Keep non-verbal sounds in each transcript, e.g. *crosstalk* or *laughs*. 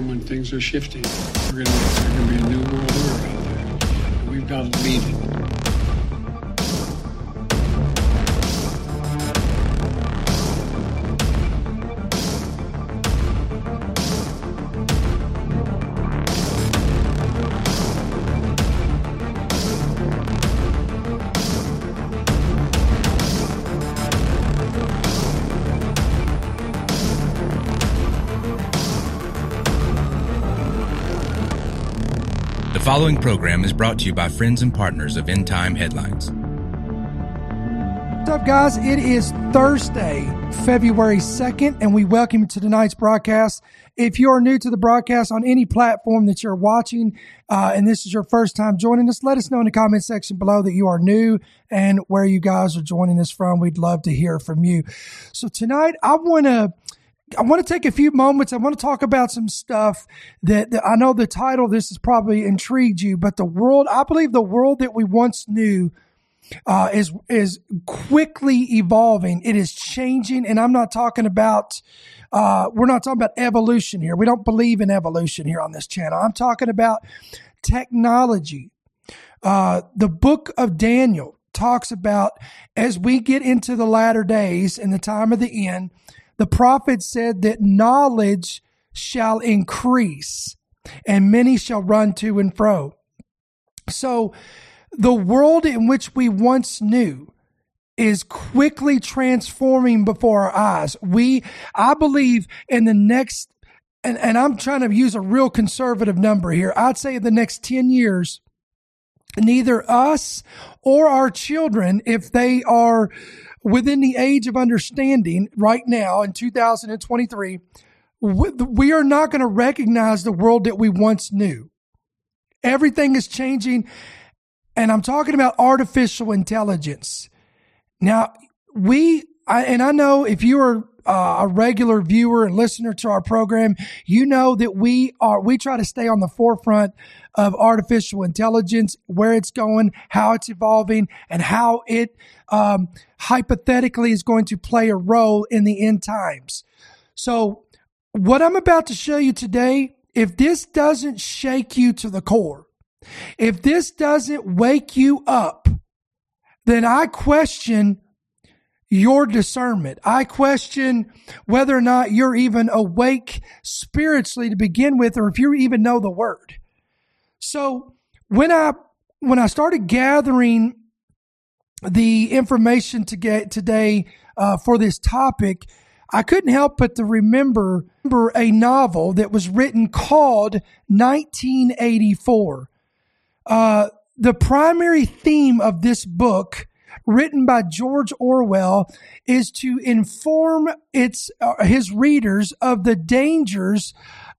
time when things are shifting. We're going to be a new world order out there. We've got to lead it. Following program is brought to you by friends and partners of End Time Headlines. What's up, guys? It is Thursday, February 2nd, and we welcome you to tonight's broadcast. If you are new to the broadcast on any platform that you're watching, uh, and this is your first time joining us, let us know in the comment section below that you are new and where you guys are joining us from. We'd love to hear from you. So tonight, I want to I want to take a few moments. I want to talk about some stuff that, that, I know the title this has probably intrigued you, but the world, I believe the world that we once knew uh, is is quickly evolving. It is changing, and I'm not talking about. Uh, we're not talking about evolution here. We don't believe in evolution here on this channel. I'm talking about technology. Uh, the book of Daniel talks about as we get into the latter days and the time of the end the prophet said that knowledge shall increase and many shall run to and fro. So the world in which we once knew is quickly transforming before our eyes. We, I believe in the next, and, and I'm trying to use a real conservative number here. I'd say in the next 10 years, neither us or our children, if they are within the age of understanding right now in 2023, we are not going to recognize the world that we once knew. Everything is changing. And I'm talking about artificial intelligence. Now, we, I, and I know if you are uh, a regular viewer and listener to our program, you know that we are, we try to stay on the forefront of artificial intelligence, where it's going, how it's evolving, and how it um, hypothetically is going to play a role in the end times. So, what I'm about to show you today, if this doesn't shake you to the core, if this doesn't wake you up, then I question your discernment. I question whether or not you're even awake spiritually to begin with, or if you even know the word. So when I, when I started gathering the information to get today uh, for this topic, I couldn't help but to remember, remember a novel that was written called 1984. Uh, the primary theme of this book written by George Orwell is to inform its uh, his readers of the dangers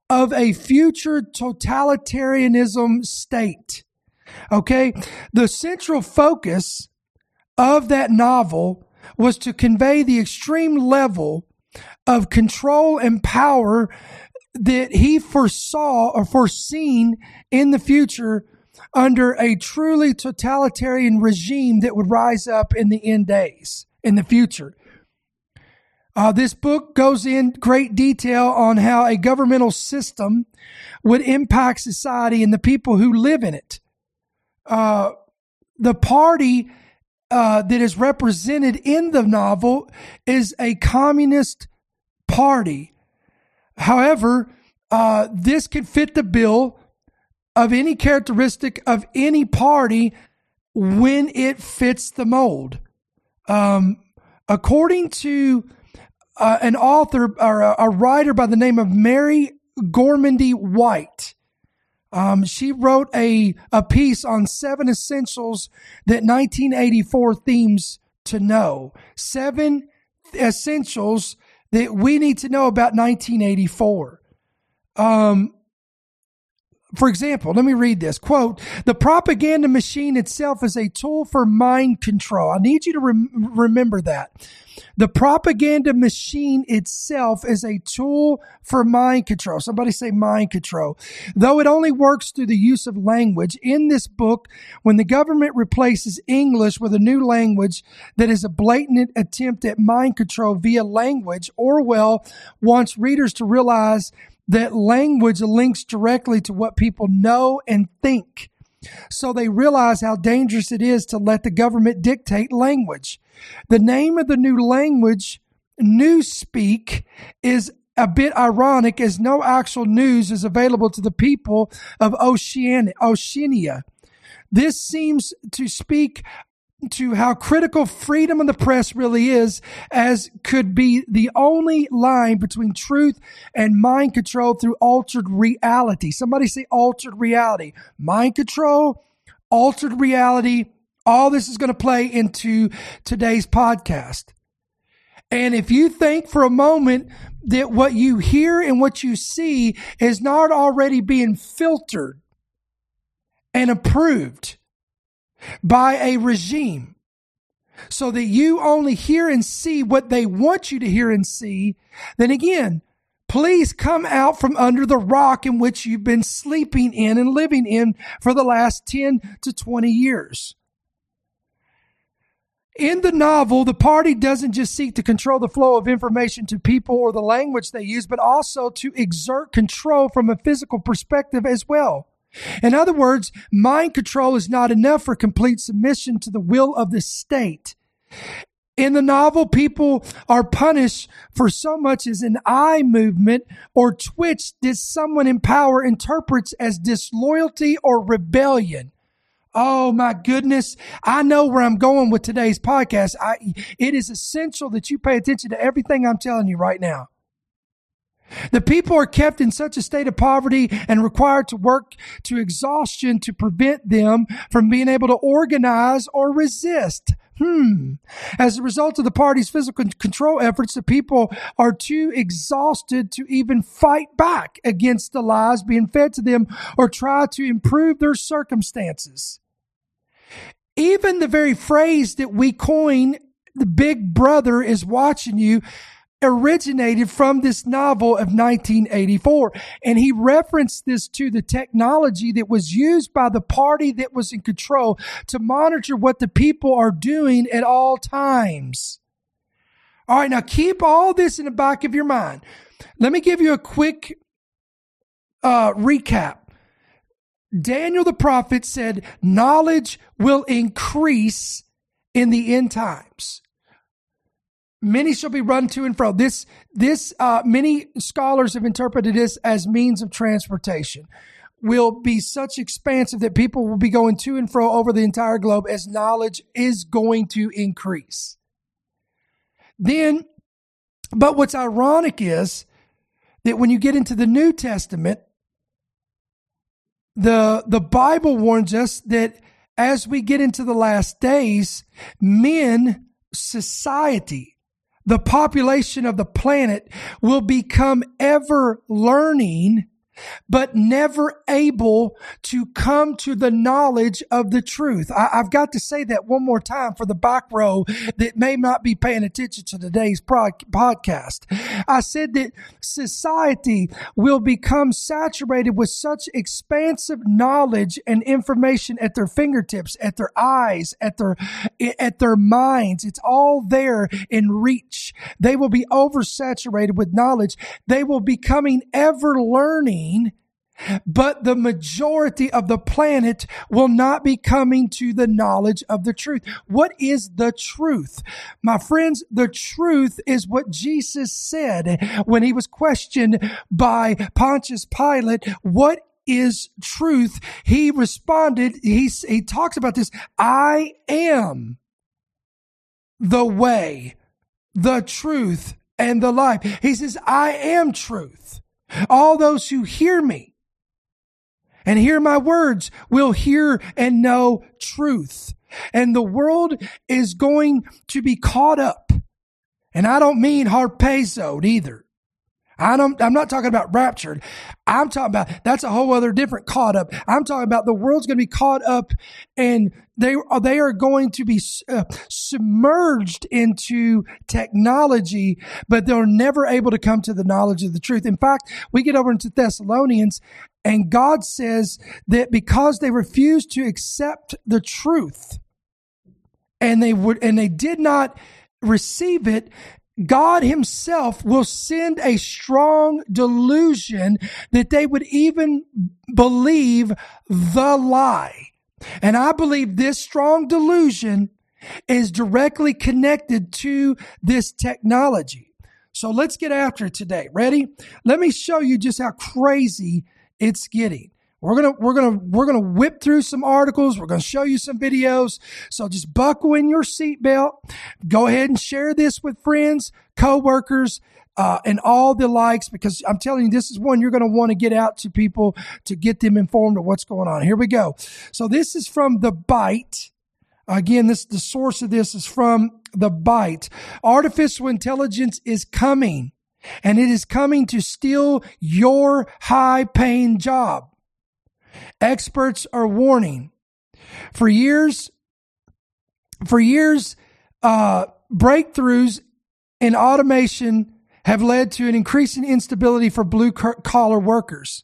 of a future totalitarianism state. Okay? The central focus of that novel was to convey the extreme level of control and power that he foresaw or foreseen in the future under a truly totalitarian regime that would rise up in the end days in the future. Uh, this book goes in great detail on how a governmental system would impact society and the people who live in it. Uh, the party uh, that is represented in the novel is a communist party. However, uh, this could fit the bill of any characteristic of any party when it fits the mold. Um, according to uh, an author or a, a, writer by the name of Mary Gormandy White, um, she wrote a, a piece on seven essentials that 1984 themes to know. Seven essentials that we need to know about 1984. Um, for example, let me read this quote, the propaganda machine itself is a tool for mind control. I need you to rem- remember that. The propaganda machine itself is a tool for mind control. Somebody say mind control. Though it only works through the use of language, in this book, when the government replaces English with a new language that is a blatant attempt at mind control via language, Orwell wants readers to realize that language links directly to what people know and think. So they realize how dangerous it is to let the government dictate language. The name of the new language, Newspeak, is a bit ironic as no actual news is available to the people of Oceania. Oceania. This seems to speak to how critical freedom of the press really is, as could be the only line between truth and mind control through altered reality. Somebody say altered reality. Mind control, altered reality. All this is going to play into today's podcast. And if you think for a moment that what you hear and what you see is not already being filtered and approved by a regime so that you only hear and see what they want you to hear and see, then again, please come out from under the rock in which you've been sleeping in and living in for the last 10 to 20 years. In the novel, the party doesn't just seek to control the flow of information to people or the language they use, but also to exert control from a physical perspective as well. In other words, mind control is not enough for complete submission to the will of the state. In the novel, people are punished for so much as an eye movement or twitch that someone in power interprets as disloyalty or rebellion. Oh my goodness. I know where I'm going with today's podcast. I, it is essential that you pay attention to everything I'm telling you right now. The people are kept in such a state of poverty and required to work to exhaustion to prevent them from being able to organize or resist. Hmm. As a result of the party's physical control efforts, the people are too exhausted to even fight back against the lies being fed to them or try to improve their circumstances. Even the very phrase that we coin, the big brother is watching you, originated from this novel of 1984. And he referenced this to the technology that was used by the party that was in control to monitor what the people are doing at all times. All right, now keep all this in the back of your mind. Let me give you a quick uh, recap. Daniel the prophet said, knowledge will increase in the end times many shall be run to and fro. This, this, uh, many scholars have interpreted this as means of transportation will be such expansive that people will be going to and fro over the entire globe as knowledge is going to increase. Then, but what's ironic is that when you get into the New Testament, the, the Bible warns us that as we get into the last days, men, society, the population of the planet will become ever learning but never able to come to the knowledge of the truth. I, have got to say that one more time for the back row that may not be paying attention to today's podcast. I said that society will become saturated with such expansive knowledge and information at their fingertips, at their eyes, at their, at their minds. It's all there in reach. They will be oversaturated with knowledge. They will becoming ever learning but the majority of the planet will not be coming to the knowledge of the truth. What is the truth? My friends, the truth is what Jesus said when he was questioned by Pontius Pilate. What is truth? He responded, he, he talks about this. I am the way, the truth, and the life. He says, I am truth. All those who hear me and hear my words will hear and know truth. And the world is going to be caught up. And I don't mean harpazoed either. I don't, I'm not talking about raptured. I'm talking about that's a whole other different caught up. I'm talking about the world's going to be caught up and they are, they are going to be uh, submerged into technology, but they're never able to come to the knowledge of the truth. In fact, we get over into Thessalonians and God says that because they refused to accept the truth and they would, and they did not receive it, God himself will send a strong delusion that they would even believe the lie. And I believe this strong delusion is directly connected to this technology. So let's get after it today. Ready? Let me show you just how crazy it's getting. We're gonna we're gonna we're gonna whip through some articles. We're gonna show you some videos. So just buckle in your seatbelt. Go ahead and share this with friends, coworkers, uh, and all the likes because I'm telling you, this is one you're going to want to get out to people to get them informed of what's going on. Here we go. So this is from the Byte. Again, this the source of this is from the Byte. Artificial intelligence is coming, and it is coming to steal your high-paying job. Experts are warning. For years, for years, uh, breakthroughs in automation have led to an increasing instability for blue collar workers,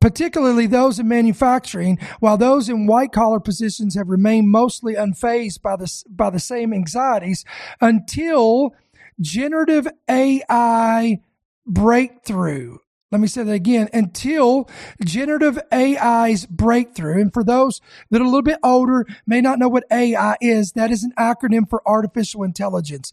particularly those in manufacturing, while those in white collar positions have remained mostly unfazed by the, by the same anxieties until generative AI breakthrough let me say that again until generative AI's breakthrough. And for those that are a little bit older, may not know what AI is, that is an acronym for artificial intelligence.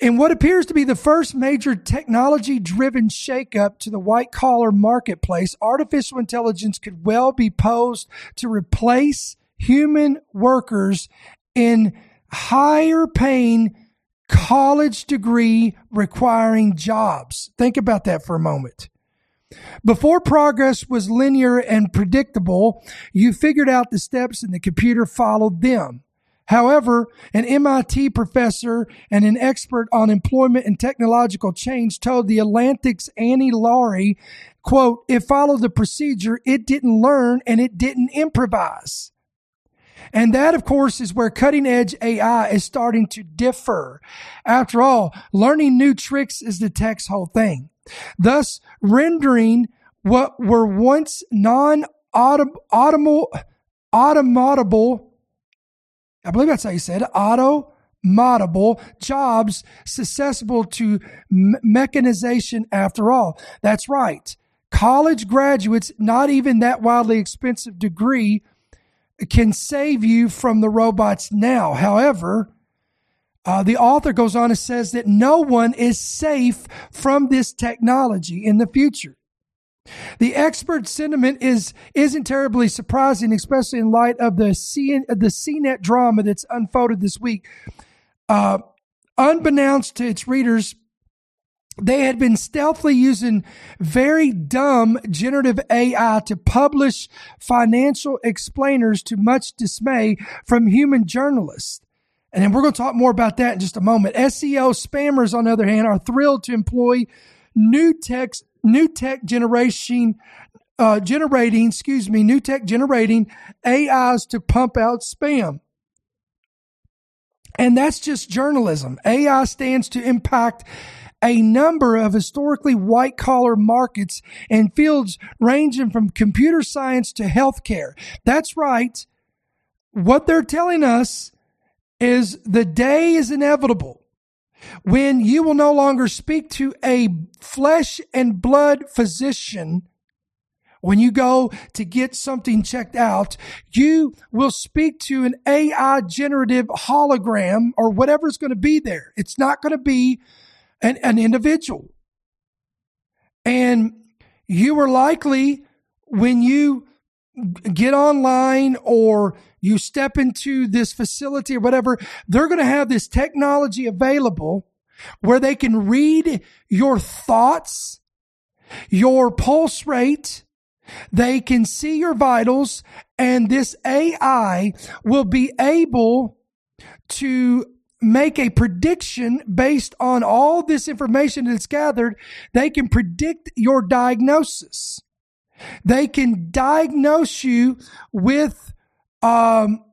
In what appears to be the first major technology driven shakeup to the white collar marketplace, artificial intelligence could well be posed to replace human workers in higher paying college degree requiring jobs. Think about that for a moment. Before progress was linear and predictable, you figured out the steps and the computer followed them. However, an MIT professor and an expert on employment and technological change told the Atlantic's Annie Lowrey, quote, it followed the procedure, it didn't learn, and it didn't improvise. And that, of course, is where cutting edge AI is starting to differ. After all, learning new tricks is the tech's whole thing. Thus, rendering what were once non automatable, I believe that's how you said it, auto modable jobs susceptible to mechanization after all. That's right. College graduates, not even that wildly expensive degree, can save you from the robots now. However, uh, the author goes on and says that no one is safe from this technology in the future. The expert sentiment is isn't terribly surprising, especially in light of the C, the CNET drama that's unfolded this week. Uh, unbeknownst to its readers, they had been stealthily using very dumb generative AI to publish financial explainers to much dismay from human journalists. And then we're going to talk more about that in just a moment. SEO spammers, on the other hand, are thrilled to employ new tech, new tech generation, uh, generating, excuse me, new tech generating AIs to pump out spam. And that's just journalism. AI stands to impact a number of historically white collar markets and fields ranging from computer science to healthcare. That's right. What they're telling us is the day is inevitable when you will no longer speak to a flesh and blood physician when you go to get something checked out, you will speak to an AI generative hologram or whatever's going to be there. It's not going to be an, an individual. And you are likely, when you get online or you step into this facility or whatever, they're going to have this technology available where they can read your thoughts, your pulse rate, they can see your vitals, and this AI will be able to make a prediction based on all this information that's gathered. They can predict your diagnosis. They can diagnose you with, um,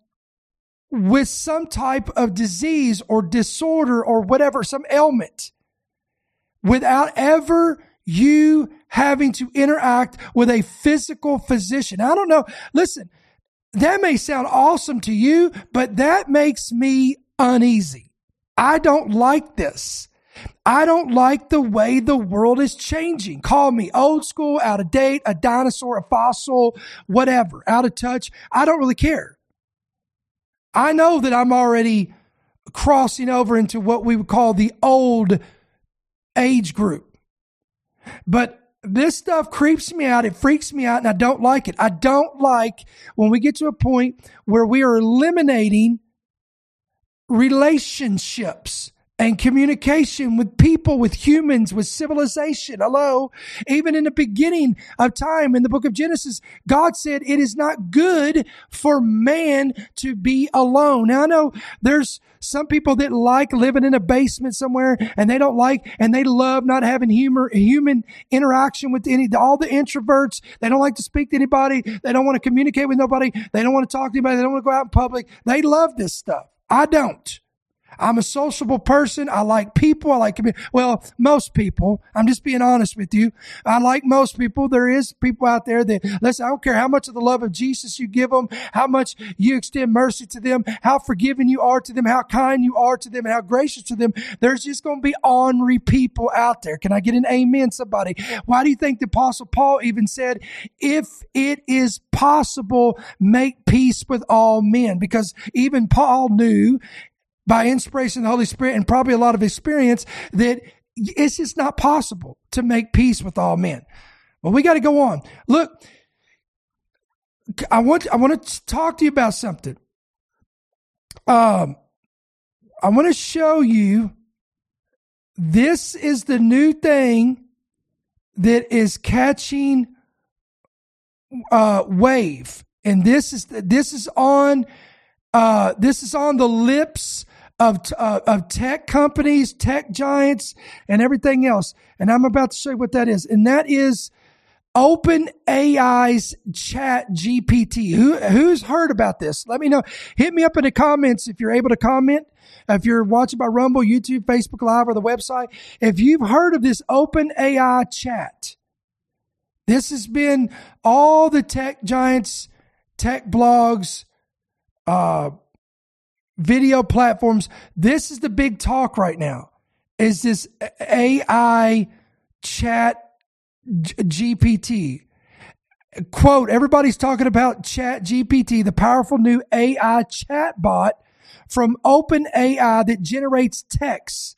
with some type of disease or disorder or whatever, some ailment without ever you having to interact with a physical physician. I don't know. Listen, that may sound awesome to you, but that makes me uneasy. I don't like this. I don't like the way the world is changing. Call me old school, out of date, a dinosaur, a fossil, whatever, out of touch. I don't really care. I know that I'm already crossing over into what we would call the old age group. But this stuff creeps me out. It freaks me out and I don't like it. I don't like when we get to a point where we are eliminating relationships and communication with people, with humans, with civilization. Hello. Even in the beginning of time in the book of Genesis, God said it is not good for man to be alone. Now I know there's some people that like living in a basement somewhere and they don't like and they love not having humor, human interaction with any, all the introverts. They don't like to speak to anybody. They don't want to communicate with nobody. They don't want to talk to anybody. They don't want to go out in public. They love this stuff. I don't. I'm a sociable person. I like people. I like, well, most people. I'm just being honest with you. I like most people. There is people out there that, listen, I don't care how much of the love of Jesus you give them, how much you extend mercy to them, how forgiving you are to them, how kind you are to them, and how gracious to them. There's just going to be ornery people out there. Can I get an amen, somebody? Why do you think the apostle Paul even said, if it is possible, make peace with all men? Because even Paul knew by inspiration of the Holy Spirit and probably a lot of experience that it's just not possible to make peace with all men. But we got to go on. Look, I want I want to talk to you about something. Um, I want to show you. This is the new thing that is catching uh, wave, and this is this is on uh, this is on the lips of, uh, of tech companies, tech giants, and everything else. And I'm about to show you what that is. And that is Open AI's Chat GPT. Who, who's heard about this? Let me know. Hit me up in the comments if you're able to comment. If you're watching by Rumble, YouTube, Facebook Live, or the website, if you've heard of this Open AI chat, this has been all the tech giants, tech blogs, uh, video platforms. This is the big talk right now. Is this AI chat GPT? Quote, everybody's talking about chat GPT, the powerful new AI chatbot from OpenAI that generates text.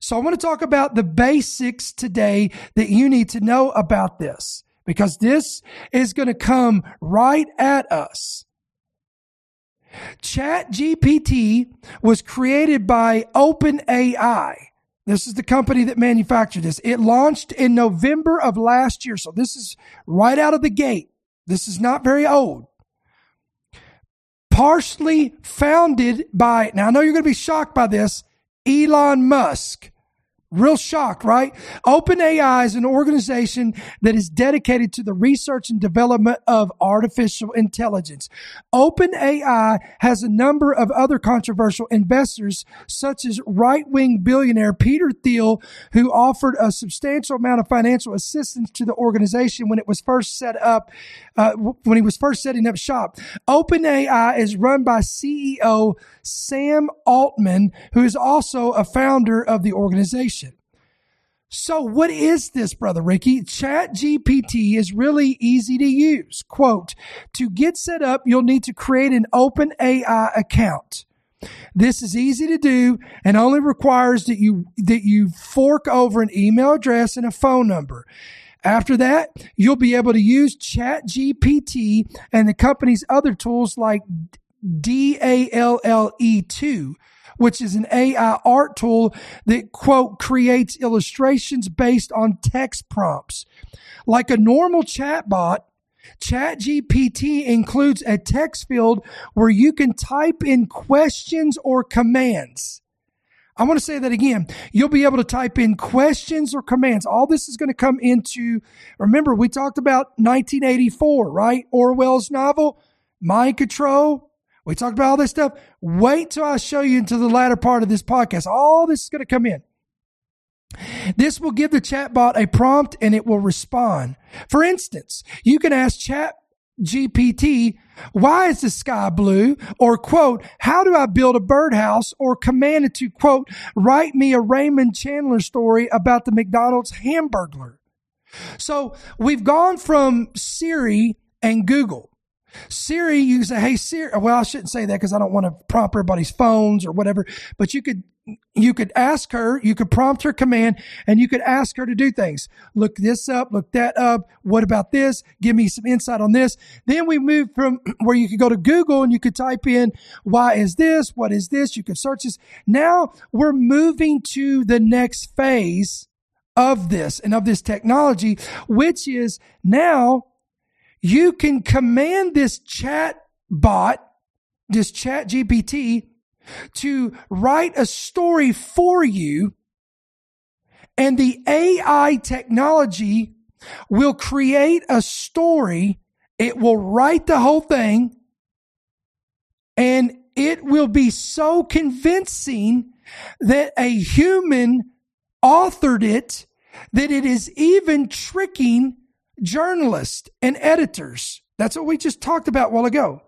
So I want to talk about the basics today that you need to know about this because this is going to come right at us. Chat GPT was created by OpenAI. This is the company that manufactured this. It launched in November of last year. So this is right out of the gate. This is not very old. Partially founded by, now I know you're going to be shocked by this, Elon Musk. Real shocked, right? OpenAI is an organization that is dedicated to the research and development of artificial intelligence. OpenAI has a number of other controversial investors, such as right-wing billionaire Peter Thiel, who offered a substantial amount of financial assistance to the organization when it was first set up, uh, when he was first setting up shop. OpenAI is run by CEO Sam Altman, who is also a founder of the organization. So what is this, brother Ricky? Chat GPT is really easy to use. Quote, to get set up, you'll need to create an open AI account. This is easy to do and only requires that you, that you fork over an email address and a phone number. After that, you'll be able to use Chat GPT and the company's other tools like DALL-E2 which is an AI art tool that quote creates illustrations based on text prompts. Like a normal chatbot, ChatGPT includes a text field where you can type in questions or commands. I want to say that again. You'll be able to type in questions or commands. All this is going to come into, remember, we talked about 1984, right? Orwell's novel, Mind Control, we talked about all this stuff. Wait till I show you into the latter part of this podcast. All this is going to come in. This will give the chatbot a prompt and it will respond. For instance, you can ask chat GPT, why is the sky blue? Or quote, how do I build a birdhouse? Or command it to quote, write me a Raymond Chandler story about the McDonald's hamburglar. So we've gone from Siri and Google. Siri, you say, Hey Siri. Well, I shouldn't say that because I don't want to prompt everybody's phones or whatever, but you could, you could ask her, you could prompt her command and you could ask her to do things. Look this up, look that up. What about this? Give me some insight on this. Then we moved from *clears throat* where you could go to Google and you could type in, why is this? What is this? You could search this. Now we're moving to the next phase of this and of this technology, which is now you can command this chat bot, this chat GPT to write a story for you and the AI technology will create a story. It will write the whole thing and it will be so convincing that a human authored it that it is even tricking journalists and editors. That's what we just talked about a while ago.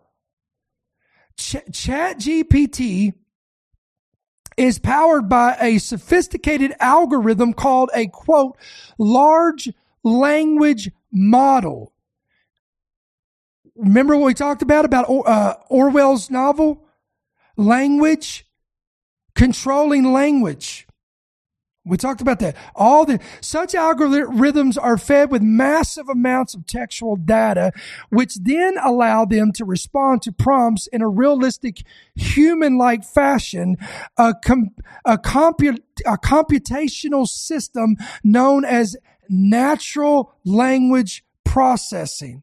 Ch- Chat GPT is powered by a sophisticated algorithm called a quote, large language model. Remember what we talked about, about uh, Orwell's novel? Language, controlling language. We talked about that. All the such algorithms are fed with massive amounts of textual data, which then allow them to respond to prompts in a realistic, human-like fashion. A, com, a, compu, a computational system known as natural language processing.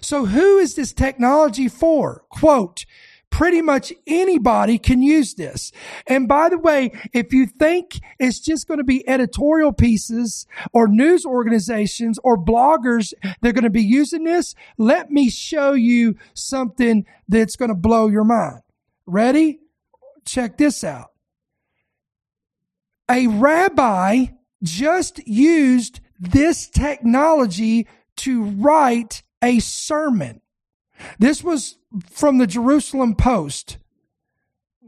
So, who is this technology for? Quote pretty much anybody can use this. And by the way, if you think it's just going to be editorial pieces or news organizations or bloggers that are going to be using this, let me show you something that's going to blow your mind. Ready? Check this out. A rabbi just used this technology to write a sermon. This was from the Jerusalem Post.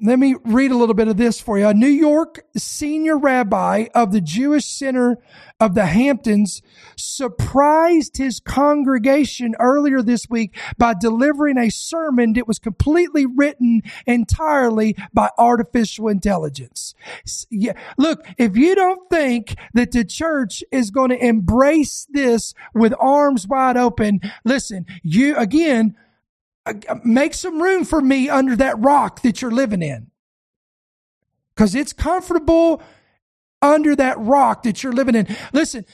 Let me read a little bit of this for you. A New York senior rabbi of the Jewish Center of the Hamptons surprised his congregation earlier this week by delivering a sermon that was completely written entirely by artificial intelligence. Yeah. Look, if you don't think that the church is going to embrace this with arms wide open, listen, you again, make some room for me under that rock that you're living in. Because it's comfortable under that rock that you're living in. Listen,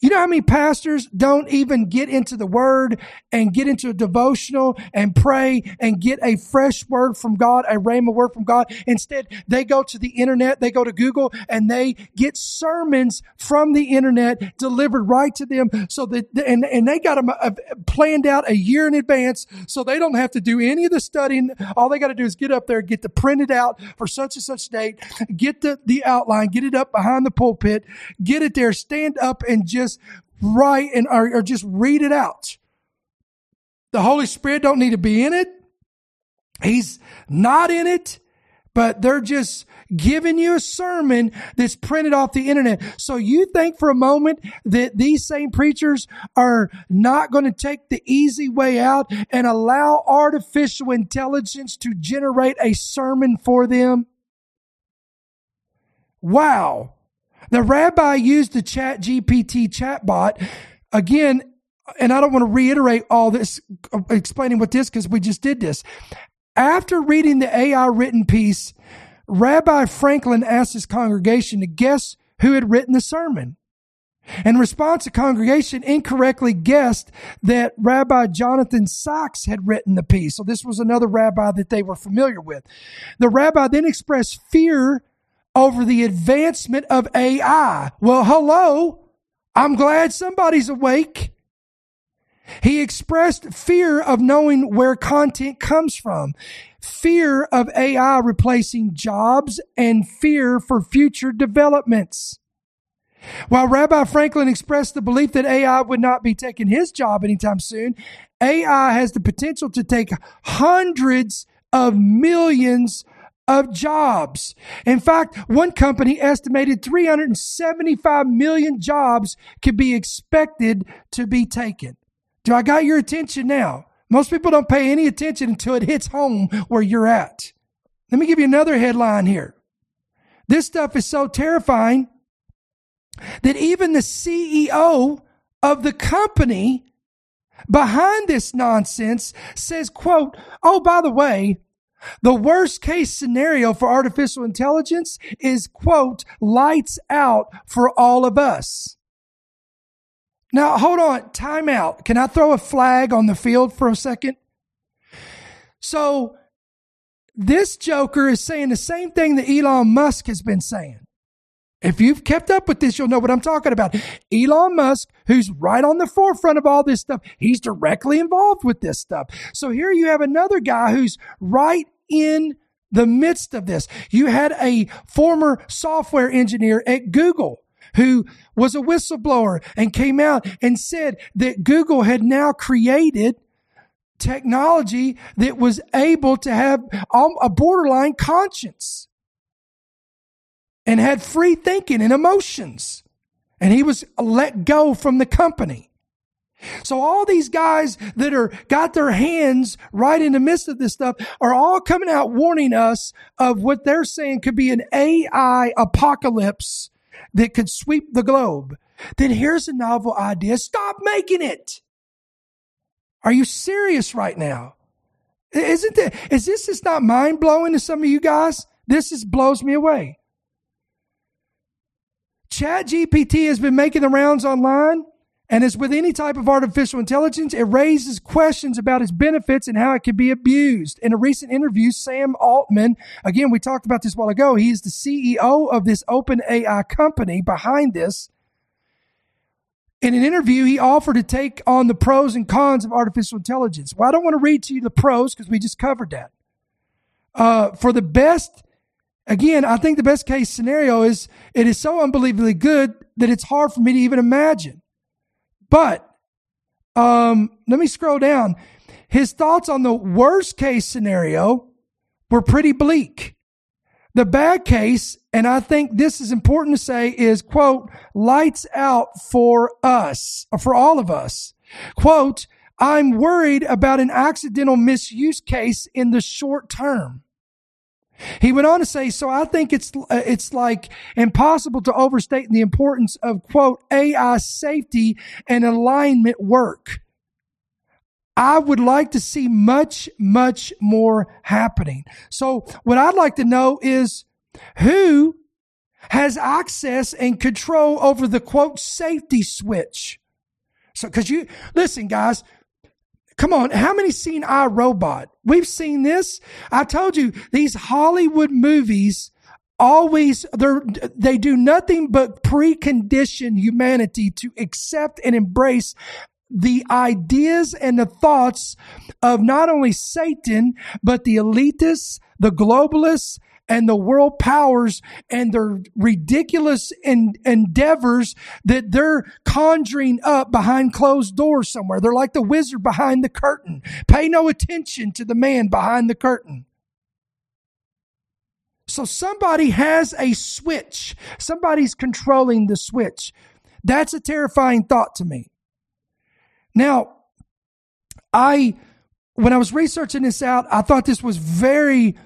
you know how many pastors don't even get into the word and get into a devotional and pray and get a fresh word from God, a rhema word from God. Instead, they go to the internet, they go to Google and they get sermons from the internet delivered right to them so that, and, and they got them uh, planned out a year in advance so they don't have to do any of the studying. All they got to do is get up there, get the printed out for such and such date, get the, the outline, get it up behind the pulpit, get it there, stand up and just just write and or, or just read it out. The Holy Spirit don't need to be in it. He's not in it, but they're just giving you a sermon that's printed off the internet. So you think for a moment that these same preachers are not going to take the easy way out and allow artificial intelligence to generate a sermon for them? Wow. The rabbi used the chat GPT chatbot again, and I don't want to reiterate all this, uh, explaining what this, because we just did this. After reading the AI written piece, Rabbi Franklin asked his congregation to guess who had written the sermon. In response, the congregation incorrectly guessed that Rabbi Jonathan Sacks had written the piece. So this was another rabbi that they were familiar with. The rabbi then expressed fear over the advancement of AI. Well, hello. I'm glad somebody's awake. He expressed fear of knowing where content comes from, fear of AI replacing jobs, and fear for future developments. While Rabbi Franklin expressed the belief that AI would not be taking his job anytime soon, AI has the potential to take hundreds of millions of jobs. In fact, one company estimated 375 million jobs could be expected to be taken. Do I got your attention now? Most people don't pay any attention until it hits home where you're at. Let me give you another headline here. This stuff is so terrifying that even the CEO of the company behind this nonsense says, quote, oh, by the way, the worst case scenario for artificial intelligence is, quote, lights out for all of us. Now, hold on, time out. Can I throw a flag on the field for a second? So, this joker is saying the same thing that Elon Musk has been saying. If you've kept up with this, you'll know what I'm talking about. Elon Musk, who's right on the forefront of all this stuff, he's directly involved with this stuff. So here you have another guy who's right in the midst of this. You had a former software engineer at Google who was a whistleblower and came out and said that Google had now created technology that was able to have a borderline conscience and had free thinking and emotions. And he was let go from the company. So all these guys that are got their hands right in the midst of this stuff are all coming out warning us of what they're saying could be an AI apocalypse that could sweep the globe. Then here's a novel idea. Stop making it. Are you serious right now? Isn't it? Is this just not mind blowing to some of you guys? This just blows me away. Chat GPT has been making the rounds online. And as with any type of artificial intelligence, it raises questions about its benefits and how it can be abused. In a recent interview, Sam Altman, again, we talked about this a while ago. He is the CEO of this open AI company behind this. In an interview, he offered to take on the pros and cons of artificial intelligence. Well, I don't want to read to you the pros because we just covered that. Uh, for the best Again, I think the best case scenario is it is so unbelievably good that it's hard for me to even imagine. But um, let me scroll down. His thoughts on the worst case scenario were pretty bleak. The bad case, and I think this is important to say, is quote, lights out for us, for all of us. Quote, I'm worried about an accidental misuse case in the short term. He went on to say, so I think it's, uh, it's like impossible to overstate the importance of quote, AI safety and alignment work. I would like to see much, much more happening. So what I'd like to know is who has access and control over the quote safety switch. So, cause you, listen guys, Come on, how many seen I Robot? We've seen this. I told you these Hollywood movies always they they do nothing but precondition humanity to accept and embrace the ideas and the thoughts of not only Satan, but the elitists, the globalists, and the world powers and their ridiculous en- endeavors that they're conjuring up behind closed doors somewhere. They're like the wizard behind the curtain. Pay no attention to the man behind the curtain. So somebody has a switch. Somebody's controlling the switch. That's a terrifying thought to me. Now, I, when I was researching this out, I thought this was very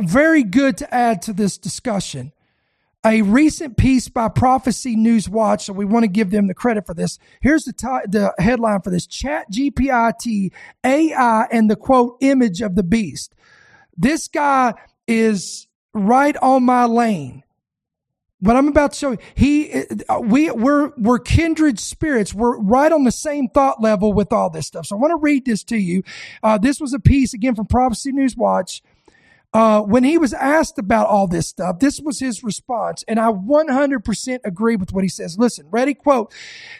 very good to add to this discussion. A recent piece by Prophecy News Watch, so we want to give them the credit for this. Here's the, t- the headline for this Chat GPT AI and the quote image of the beast. This guy is right on my lane. What I'm about to show you, he, we, we're, we're kindred spirits. We're right on the same thought level with all this stuff. So I want to read this to you. Uh, this was a piece again from Prophecy News Watch uh, when he was asked about all this stuff, this was his response. And I 100% agree with what he says. Listen, ready? Quote,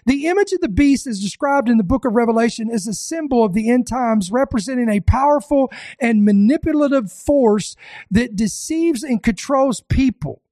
the image of the beast is described in the book of Revelation as a symbol of the end times, representing a powerful and manipulative force that deceives and controls people.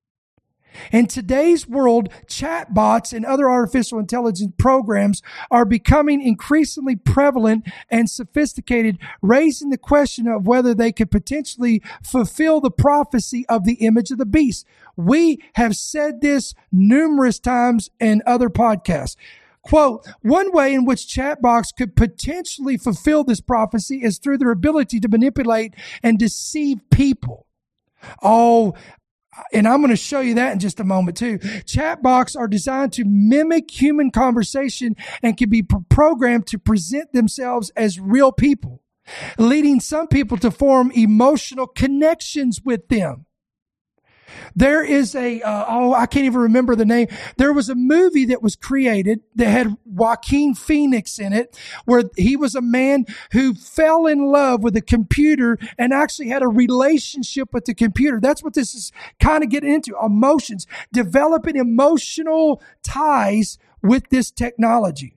In today's world, chatbots and other artificial intelligence programs are becoming increasingly prevalent and sophisticated, raising the question of whether they could potentially fulfill the prophecy of the image of the beast. We have said this numerous times in other podcasts. Quote, one way in which chatbots could potentially fulfill this prophecy is through their ability to manipulate and deceive people. Oh, and I'm going to show you that in just a moment too. Chatbots are designed to mimic human conversation and can be programmed to present themselves as real people, leading some people to form emotional connections with them. There is a uh, oh I can't even remember the name. There was a movie that was created that had Joaquin Phoenix in it, where he was a man who fell in love with a computer and actually had a relationship with the computer. That's what this is kind of getting into: emotions, developing emotional ties with this technology.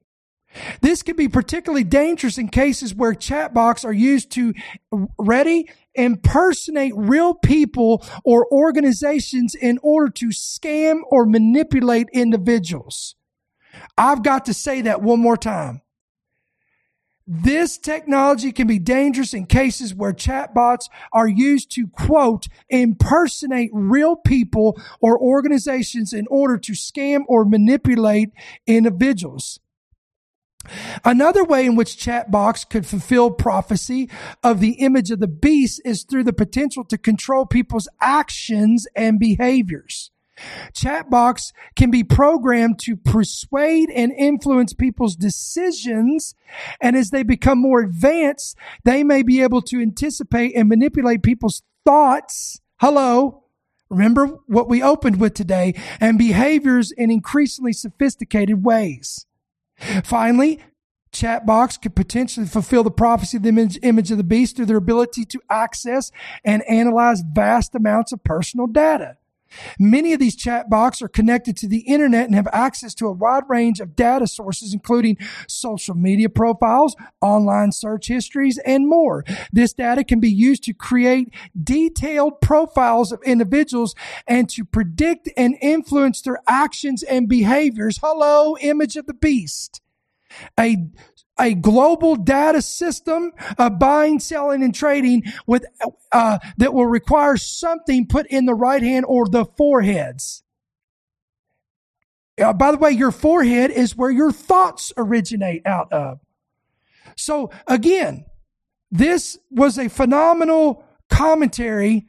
This can be particularly dangerous in cases where chatbots are used to ready impersonate real people or organizations in order to scam or manipulate individuals. I've got to say that one more time. This technology can be dangerous in cases where chatbots are used to quote, impersonate real people or organizations in order to scam or manipulate individuals. Another way in which chatbots could fulfill prophecy of the image of the beast is through the potential to control people's actions and behaviors. Chatbots can be programmed to persuade and influence people's decisions. And as they become more advanced, they may be able to anticipate and manipulate people's thoughts. Hello. Remember what we opened with today and behaviors in increasingly sophisticated ways. Finally, chatbots could potentially fulfill the prophecy of the image, image of the beast through their ability to access and analyze vast amounts of personal data. Many of these chatbots are connected to the internet and have access to a wide range of data sources, including social media profiles, online search histories, and more. This data can be used to create detailed profiles of individuals and to predict and influence their actions and behaviors. Hello, image of the beast a a global data system of buying, selling, and trading with uh, that will require something put in the right hand or the foreheads. Uh, by the way, your forehead is where your thoughts originate out of. So again, this was a phenomenal commentary.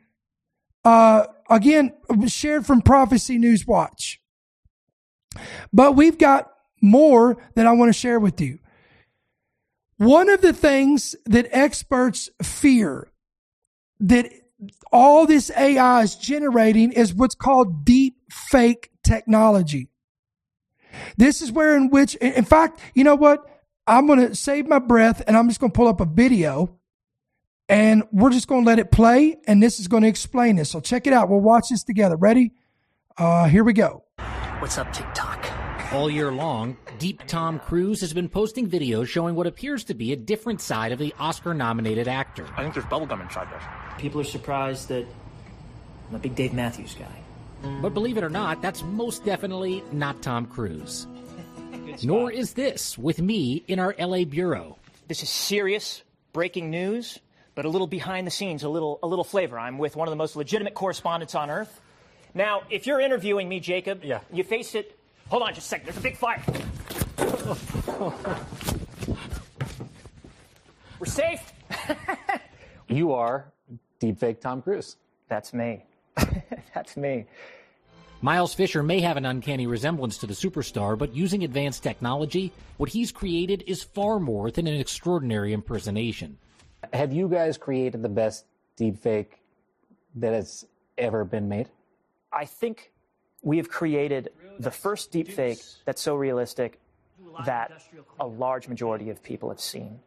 Uh, again, shared from Prophecy News Watch. But we've got more that I want to share with you. One of the things that experts fear that all this AI is generating is what's called deep fake technology. This is where in which, in fact, you know what? I'm going to save my breath and I'm just going to pull up a video and we're just going to let it play and this is going to explain this. So check it out. We'll watch this together. Ready? Uh, here we go. What's up, TikTok? All year long, Deep Tom Cruise has been posting videos showing what appears to be a different side of the Oscar nominated actor. I think there's bubblegum inside this. People are surprised that I'm a big Dave Matthews guy. But believe it or not, that's most definitely not Tom Cruise. Nor is this with me in our LA bureau. This is serious breaking news, but a little behind the scenes, a little a little flavor. I'm with one of the most legitimate correspondents on earth. Now, if you're interviewing me, Jacob, yeah. you face it Hold on just a second. There's a big fire. We're safe. *laughs* you are deepfake Tom Cruise. That's me. *laughs* That's me. Miles Fisher may have an uncanny resemblance to the superstar, but using advanced technology, what he's created is far more than an extraordinary impersonation. Have you guys created the best deepfake that has ever been made? I think we have created the first deepfake that's so realistic that a large majority of people have seen.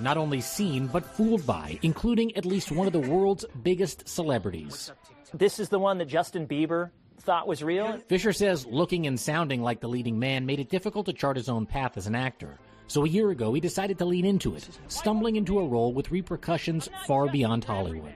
Not only seen, but fooled by, including at least one of the world's biggest celebrities. This is the one that Justin Bieber thought was real. Fisher says looking and sounding like the leading man made it difficult to chart his own path as an actor. So a year ago, he decided to lean into it, stumbling into a role with repercussions far beyond Hollywood.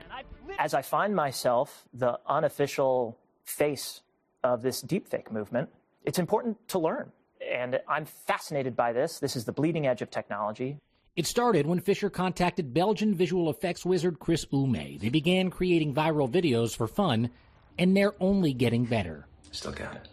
As I find myself the unofficial face of this deepfake movement, it's important to learn. And I'm fascinated by this. This is the bleeding edge of technology. It started when Fisher contacted Belgian visual effects wizard Chris Ume. They began creating viral videos for fun, and they're only getting better. Still got it.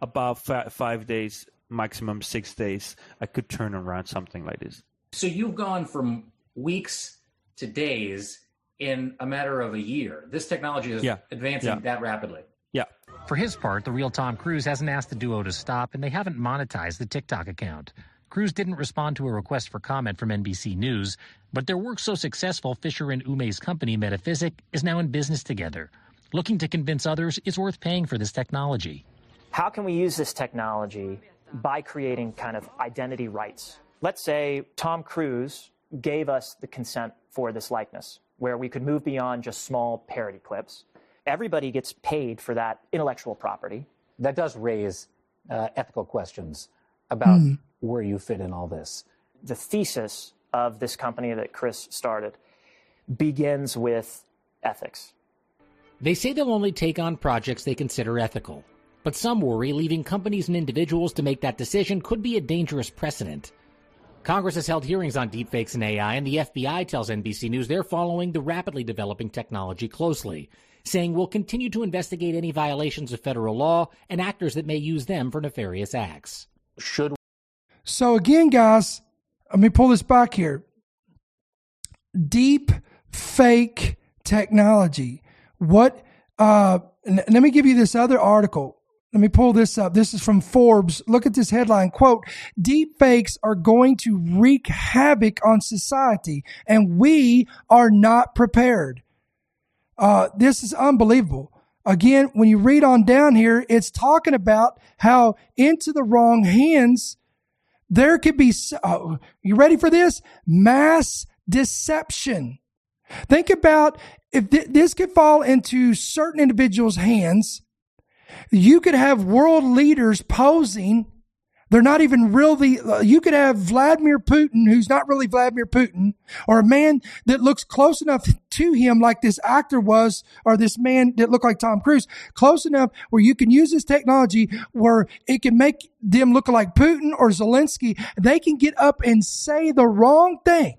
About five days, maximum six days, I could turn around something like this. So you've gone from weeks to days in a matter of a year. This technology is Yeah. advancing Yeah. that rapidly. Yeah. For his part, the real Tom Cruise hasn't asked the duo to stop, and they haven't monetized the TikTok account. Cruise didn't respond to a request for comment from NBC News, but their work so successful, Fisher and Ume's company, Metaphysic, is now in business together, looking to convince others it's worth paying for this technology. How can we use this technology by creating kind of identity rights? Let's say Tom Cruise gave us the consent for this likeness, where we could move beyond just small parody clips. Everybody gets paid for that intellectual property. That does raise uh, ethical questions about where you fit in all this. The thesis of this company that Chris started begins with ethics. They say they'll only take on projects they consider ethical. But some worry leaving companies and individuals to make that decision could be a dangerous precedent. Congress has held hearings on deepfakes and AI, and the FBI tells NBC News they're following the rapidly developing technology closely, saying we'll continue to investigate any violations of federal law and actors that may use them for nefarious acts. Should So again, guys, let me pull this back here. Deep fake technology. What? Uh, n- let me give you this other article. Let me pull this up. This is from Forbes. Look at this headline. Quote, deep fakes are going to wreak havoc on society and we are not prepared. Uh, this is unbelievable. Again, when you read on down here, it's talking about how into the wrong hands, there could be, uh, you ready for this? Mass deception. Think about if th- this could fall into certain individuals' hands, you could have world leaders posing. They're not even really, uh, you could have Vladimir Putin, who's not really Vladimir Putin, or a man that looks close enough to him like this actor was, or this man that looked like Tom Cruise, close enough where you can use this technology where it can make them look like Putin or Zelensky. They can get up and say the wrong thing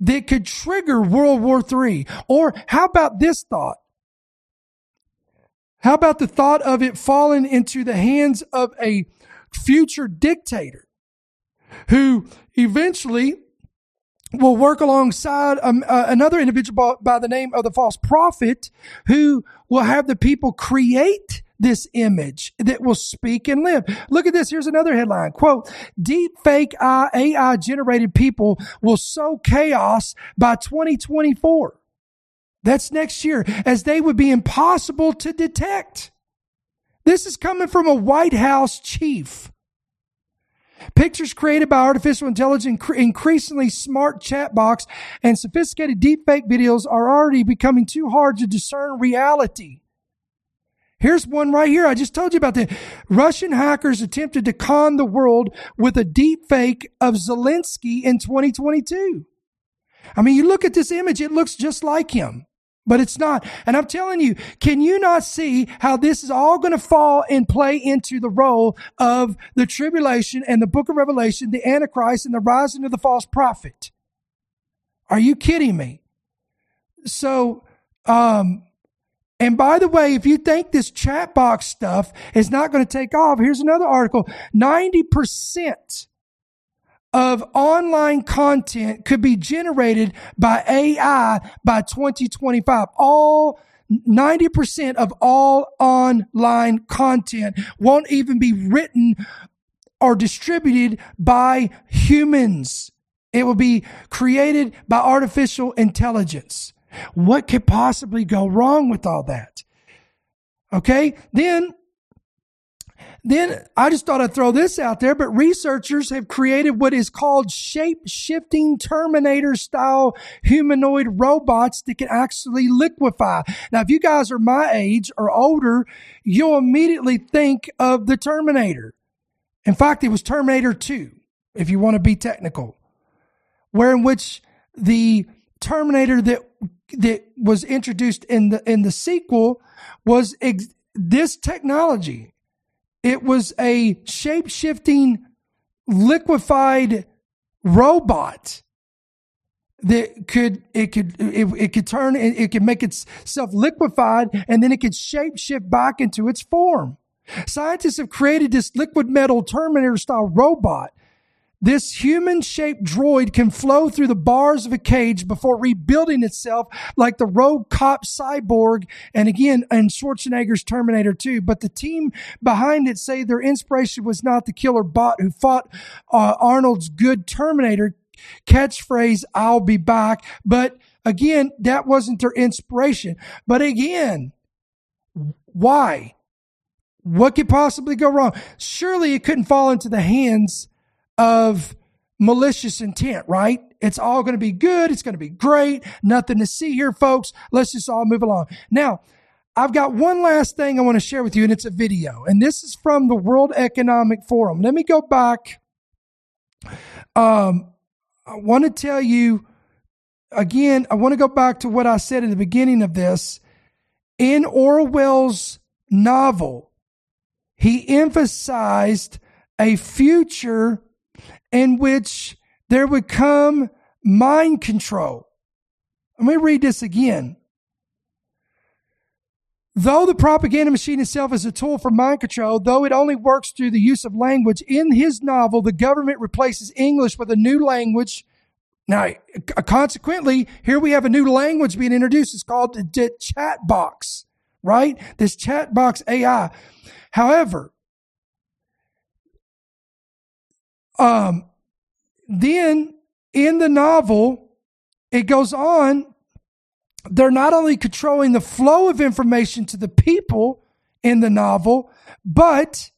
that could trigger World War III. Or how about this thought? How about the thought of it falling into the hands of a future dictator who eventually will work alongside um, uh, another individual by, by the name of the false prophet who will have the people create this image that will speak and live. Look at this. Here's another headline. Quote, deep fake AI generated people will sow chaos by 2024. That's next year as they would be impossible to detect. This is coming from a White House chief. Pictures created by artificial intelligence, increasingly smart chatbots, and sophisticated deepfake videos are already becoming too hard to discern reality. Here's one right here. I just told you about the Russian hackers attempted to con the world with a deepfake of Zelensky in 2022. I mean, you look at this image, it looks just like him, but it's not. And I'm telling you, can you not see how this is all going to fall and play into the role of the tribulation and the book of Revelation, the Antichrist and the rising of the false prophet? Are you kidding me? So, um, and by the way, if you think this chat box stuff is not going to take off, here's another article. 90% of online content could be generated by AI by 2025. All 90% of all online content won't even be written or distributed by humans. It will be created by artificial intelligence. What could possibly go wrong with all that? Okay. Then then I just thought I'd throw this out there, but researchers have created what is called shape shifting Terminator style humanoid robots that can actually liquefy. Now, if you guys are my age or older, you'll immediately think of the Terminator. In fact, it was Terminator 2, if you want to be technical, where in which the Terminator that that was introduced in the in the sequel was ex- this technology, it was a shape shifting, liquefied robot that could it could it, it could turn it, it could make itself liquefied and then it could shape shift back into its form. Scientists have created this liquid metal Terminator style robot this human shaped droid can flow through the bars of a cage before rebuilding itself like the rogue cop cyborg and again in Schwarzenegger's Terminator 2. But the team behind it say their inspiration was not the killer bot who fought uh, Arnold's good Terminator catchphrase, I'll be back. But again, that wasn't their inspiration. But again, why? What could possibly go wrong? Surely it couldn't fall into the hands of malicious intent, right? It's all going to be good. It's going to be great. Nothing to see here, folks. Let's just all move along. Now, I've got one last thing I want to share with you, and it's a video. And this is from the World Economic Forum. Let me go back. Um, I want to tell you again, I want to go back to what I said at the beginning of this. In Orwell's novel, he emphasized a future in which there would come mind control. Let me read this again. Though the propaganda machine itself is a tool for mind control, though it only works through the use of language, in his novel, the government replaces English with a new language. Now, consequently, here we have a new language being introduced. It's called the chat box, right? This chat box AI. However, Um, then in the novel, it goes on. They're not only controlling the flow of information to the people in the novel, but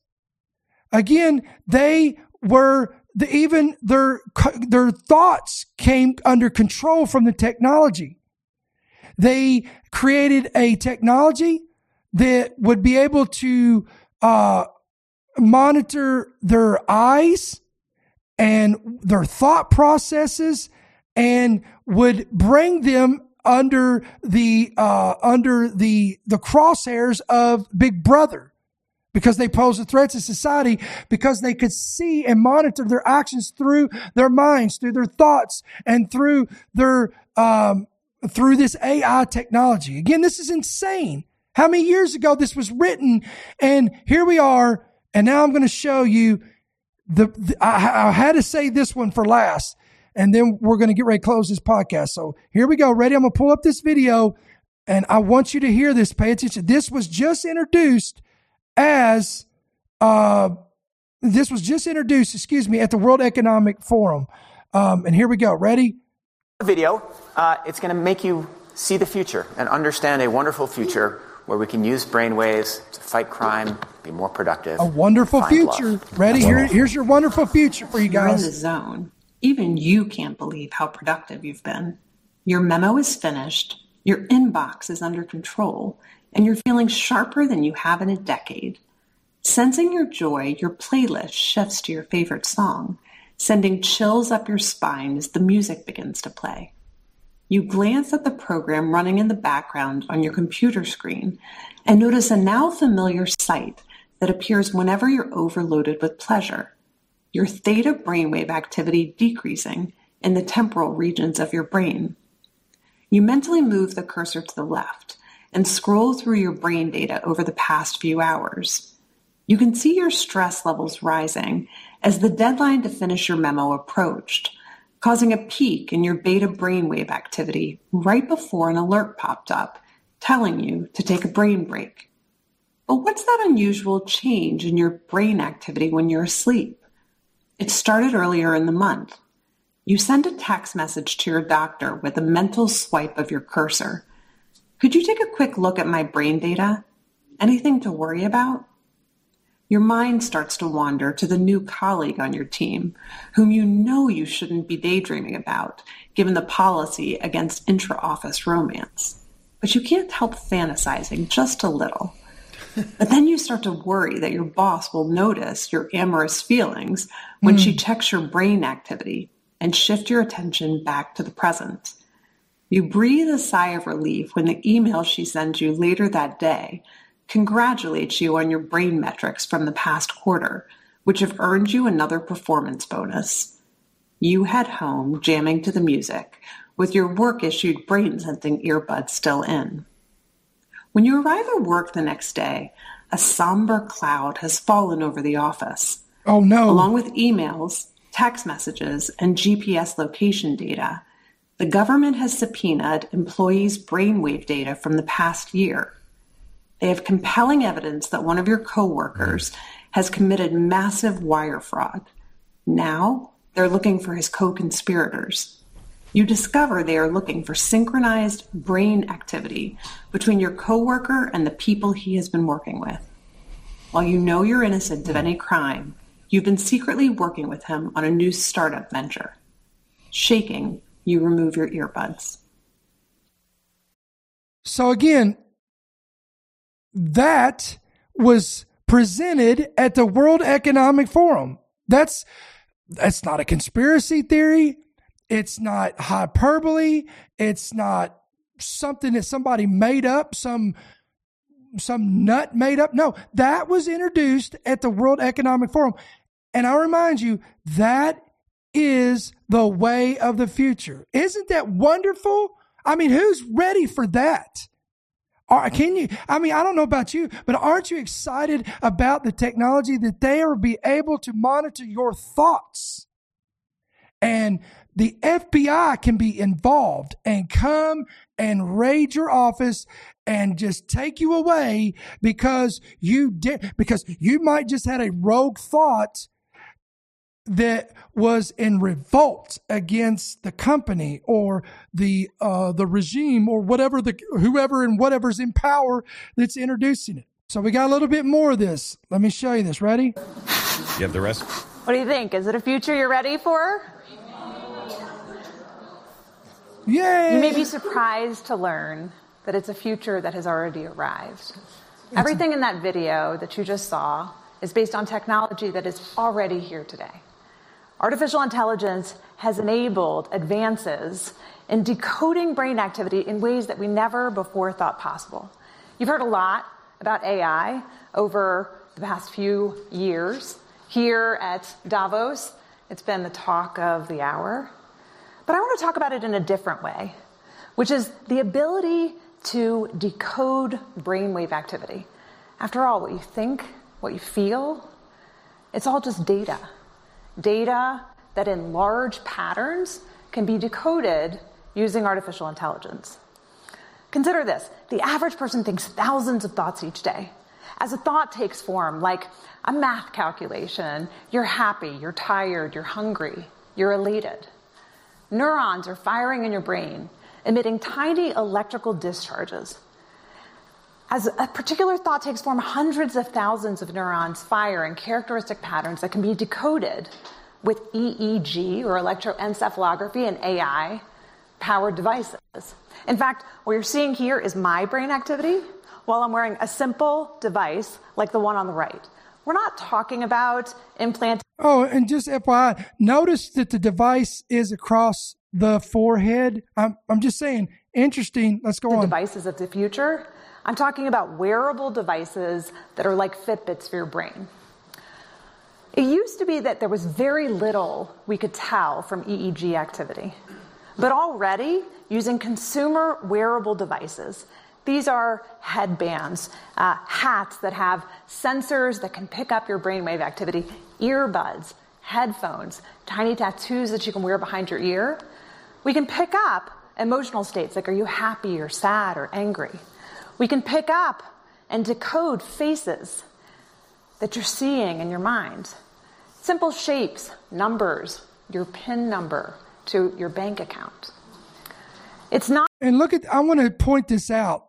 again, they were the, even their their thoughts came under control from the technology. They created a technology that would be able to uh, monitor their eyes, and their thought processes and would bring them under the uh, under the the crosshairs of Big Brother because they pose a threat to society because they could see and monitor their actions through their minds, through their thoughts, and through their um, through this AI technology. Again, this is insane. How many years ago this was written, and here we are, and now I'm going to show you the, the I, I, had to say this one for last, and then we're going to get ready to close this podcast. So here we go. Ready? I'm going to pull up this video, and I want you to hear this. Pay attention. This was just introduced as uh, this was just introduced. Excuse me, at the World Economic Forum. Um, and here we go. Ready? Video. Uh, it's going to make you see the future and understand a wonderful future where we can use brainwaves to fight crime, be more productive. A wonderful future. Love. Ready? Here, here's your wonderful future for you guys. You're in the zone. Even you can't believe how productive you've been. Your memo is finished, your inbox is under control, and you're feeling sharper than you have in a decade. Sensing your joy, your playlist shifts to your favorite song, sending chills up your spine as the music begins to play. You glance at the program running in the background on your computer screen and notice a now familiar sight that appears whenever you're overloaded with pleasure. Your theta brainwave activity decreasing in the temporal regions of your brain. You mentally move the cursor to the left and scroll through your brain data over the past few hours. You can see your stress levels rising as the deadline to finish your memo approached causing a peak in your beta brainwave activity right before an alert popped up telling you to take a brain break. But what's that unusual change in your brain activity when you're asleep? It started earlier in the month. You send a text message to your doctor with a mental swipe of your cursor. Could you take a quick look at my brain data? Anything to worry about? Your mind starts to wander to the new colleague on your team, whom you know you shouldn't be daydreaming about, given the policy against intra office romance. But you can't help fantasizing just a little. but then you start to worry that your boss will notice your amorous feelings when mm. she hmm. checks your brain activity and shift your attention back to the present. You breathe a sigh of relief when the email she sends you later that day congratulates you on your brain metrics from the past quarter, which have earned you another performance bonus. You head home jamming to the music, with your work issued brain sensing earbuds still in. When you arrive at work the next day, a somber cloud has fallen over the office. Oh no. Along with emails, text messages, and GPS location data, the government has subpoenaed employees' brainwave data from the past year. They have compelling evidence that one of your coworkers mm-hmm. has committed massive wire fraud. Now they're looking for his co conspirators. You discover they are looking for synchronized brain activity between your coworker and the people he has been working with. While you know you're innocent of any crime, you've been secretly working with him on a new startup venture. Shaking, you remove your earbuds. So again, that was presented at the World Economic Forum. That's that's not a conspiracy theory. It's not hyperbole. It's not something that somebody made up, some some nut made up. No, that was introduced at the World Economic Forum. And I remind you, that is the way of the future. Isn't that wonderful? I mean, who's ready for that? Are, can you? I mean, I don't know about you, but aren't you excited about the technology that they will be able to monitor your thoughts? And the FBI can be involved and come and raid your office and just take you away because you did, because you might just had a rogue thought that was in revolt against the company or the uh, the regime or whatever the whoever and whatever's in power that's introducing it. So we got a little bit more of this. Let me show you this. Ready? You have the rest. What do you think? Is it a future you're ready for? Yay! You may be surprised to learn that it's a future that has already arrived. Everything in that video that you just saw is based on technology that is already here today. Artificial intelligence has enabled advances in decoding brain activity in ways that we never before thought possible. You've heard a lot about AI over the past few years. Here at Davos, it's been the talk of the hour. But I want to talk about it in a different way, which is the ability to decode brainwave activity. After all, what you think, what you feel, it's all just data data that in large patterns can be decoded using artificial intelligence. Consider this the average person thinks thousands of thoughts each day. As a thought takes form, like a math calculation, you're happy, you're tired, you're hungry, you're elated. Neurons are firing in your brain, emitting tiny electrical discharges. As a particular thought takes form, hundreds of thousands of neurons fire in characteristic patterns that can be decoded with EEG or electroencephalography and AI powered devices. In fact, what you're seeing here is my brain activity while I'm wearing a simple device like the one on the right. We're not talking about implanting. Oh, and just FYI, notice that the device is across the forehead. I'm, I'm just saying, interesting. Let's go the on. Devices of the future. I'm talking about wearable devices that are like Fitbits for your brain. It used to be that there was very little we could tell from EEG activity. But already, using consumer wearable devices, these are headbands, uh, hats that have sensors that can pick up your brainwave activity, earbuds, headphones, tiny tattoos that you can wear behind your ear. We can pick up emotional states like are you happy or sad or angry? We can pick up and decode faces that you're seeing in your mind. Simple shapes, numbers, your PIN number to your bank account. It's not. And look at, I want to point this out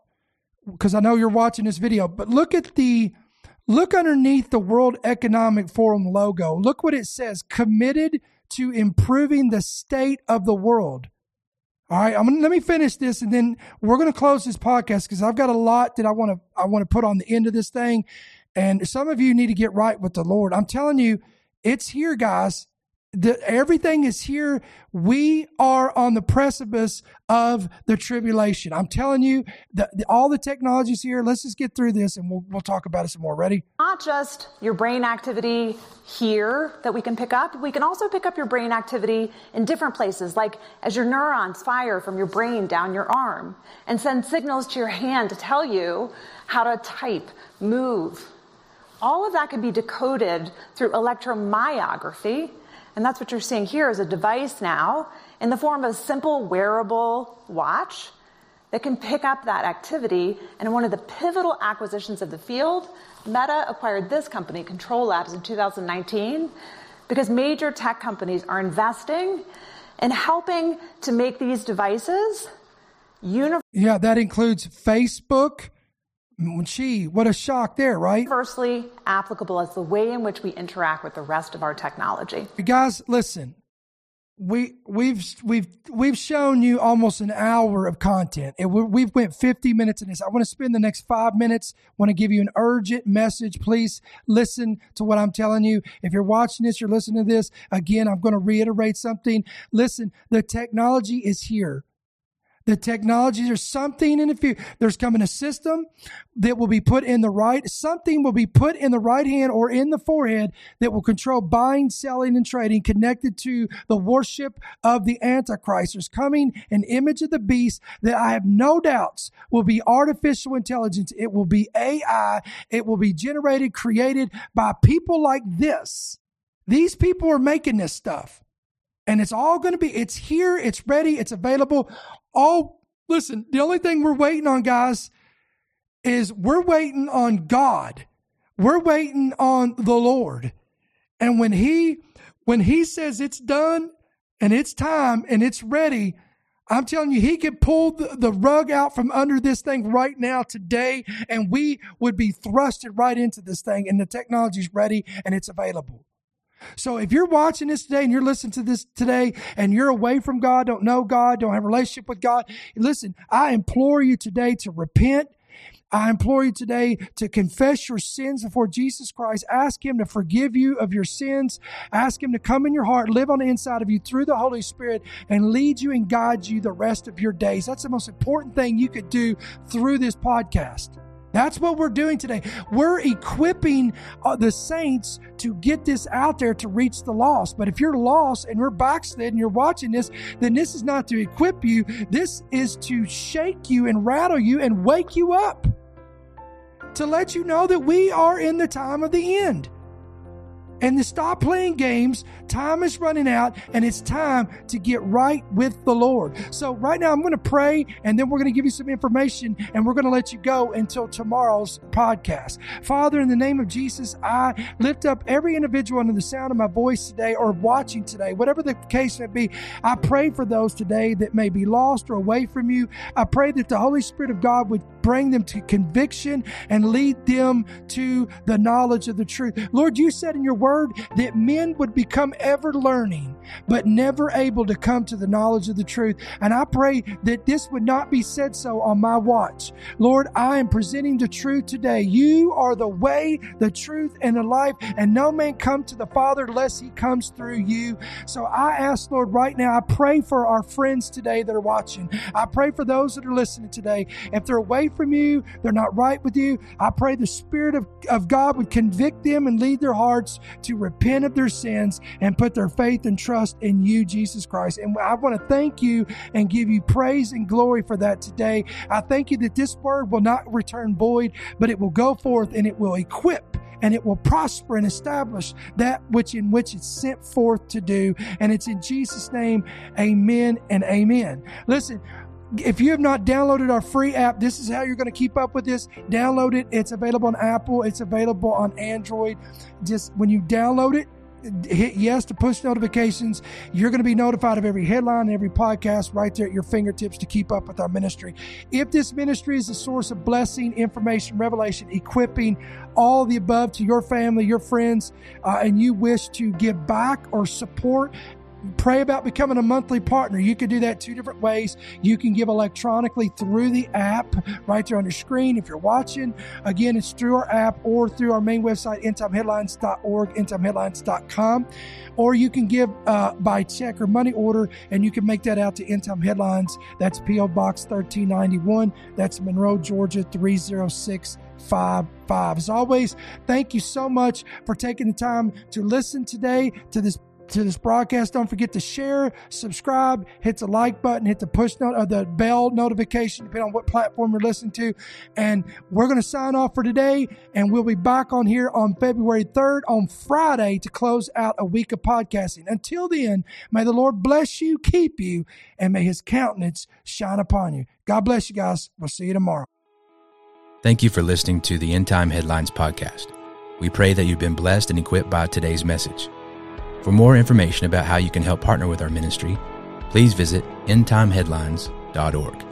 because I know you're watching this video, but look at the, look underneath the World Economic Forum logo. Look what it says committed to improving the state of the world. All right, I'm gonna let me finish this, and then we're gonna close this podcast because I've got a lot that I want to I want to put on the end of this thing, and some of you need to get right with the Lord. I'm telling you, it's here, guys. The, everything is here. We are on the precipice of the tribulation. I'm telling you, the, the, all the technology's here. Let's just get through this and we'll, we'll talk about it some more. Ready? Not just your brain activity here that we can pick up, we can also pick up your brain activity in different places, like as your neurons fire from your brain down your arm and send signals to your hand to tell you how to type, move. All of that can be decoded through electromyography and that's what you're seeing here is a device now in the form of a simple wearable watch that can pick up that activity. And one of the pivotal acquisitions of the field, Meta acquired this company, Control Labs, in 2019, because major tech companies are investing in helping to make these devices universal. Yeah, that includes Facebook, Gee, what a shock there, right? Universally applicable as the way in which we interact with the rest of our technology. Guys, listen. We we've we've we've shown you almost an hour of content. and we've went 50 minutes in this. I want to spend the next five minutes. Want to give you an urgent message. Please listen to what I'm telling you. If you're watching this, you're listening to this. Again, I'm going to reiterate something. Listen, the technology is here. The technology, there's something in the future. There's coming a system that will be put in the right, something will be put in the right hand or in the forehead that will control buying, selling, and trading connected to the worship of the Antichrist. There's coming an image of the beast that I have no doubts will be artificial intelligence. It will be AI. It will be generated, created by people like this. These people are making this stuff and it's all going to be it's here it's ready it's available all listen the only thing we're waiting on guys is we're waiting on god we're waiting on the lord and when he when he says it's done and it's time and it's ready I'm telling you, he could pull the, the rug out from under this thing right now today, and we would be thrusted right into this thing, and the technology's ready and it's available. So if you're watching this today and you're listening to this today and you're away from God, don't know God, don't have a relationship with God, listen, I implore you today to repent. I implore you today to confess your sins before Jesus Christ. Ask Him to forgive you of your sins. Ask Him to come in your heart, live on the inside of you through the Holy Spirit, and lead you and guide you the rest of your days. That's the most important thing you could do through this podcast. That's what we're doing today. We're equipping uh, the saints to get this out there to reach the lost. But if you're lost and you're backslid and you're watching this, then this is not to equip you. This is to shake you and rattle you and wake you up to let you know that we are in the time of the end and to stop playing games. Time is running out and it's time to get right with the Lord. So, right now, I'm going to pray and then we're going to give you some information and we're going to let you go until tomorrow's podcast. Father, in the name of Jesus, I lift up every individual under the sound of my voice today or watching today, whatever the case may be. I pray for those today that may be lost or away from you. I pray that the Holy Spirit of God would bring them to conviction and lead them to the knowledge of the truth. Lord, you said in your word, word that men would become ever learning, but never able to come to the knowledge of the truth. And I pray that this would not be said so on my watch. Lord, I am presenting the truth today. You are the way, the truth, and the life, and no man come to the Father unless he comes through you. So I ask, Lord, right now, I pray for our friends today that are watching. I pray for those that are listening today. If they're away from you, they're not right with you, I pray the Spirit of, of God would convict them and lead their hearts to repent of their sins and put their faith and trust in you, Jesus Christ. And I want to thank you and give you praise and glory for that today. I thank you that this word will not return void, but it will go forth and it will equip and it will prosper and establish that which in which it's sent forth to do. And it's in Jesus' name, amen and amen. Listen, if you have not downloaded our free app, this is how you're going to keep up with this. Download it. It's available on Apple. It's available on Android. Just when you download it, hit yes to push notifications. You're going to be notified of every headline every podcast right there at your fingertips to keep up with our ministry. If this ministry is a source of blessing, information, revelation, equipping, all the above to your family, your friends, uh, and you wish to give back or support, pray about becoming a monthly partner. You can do that two different ways. You can give electronically through the app right there on your screen. If you're watching, again, it's through our app or through our main website, endtimeheadlines.org, endtimeheadlines.com. Or you can give uh, by check or money order, and you can make that out to End Headlines. That's P.O. Box 1391. That's Monroe, Georgia 30655. As always, thank you so much for taking the time to listen today to this to this broadcast. Don't forget to share, subscribe, hit the like button, hit the push note or the bell notification, depending on what platform you're listening to. And we're going to sign off for today, and we'll be back on here on February 3rd on Friday to close out a week of podcasting. Until then, may the Lord bless you, keep you, and may his countenance shine upon you. God bless you guys. We'll see you tomorrow. Thank you for listening to the End Time Headlines podcast. We pray that you've been blessed and equipped by today's message. For more information about how you can help partner with our ministry, please visit endtimeheadlines.org.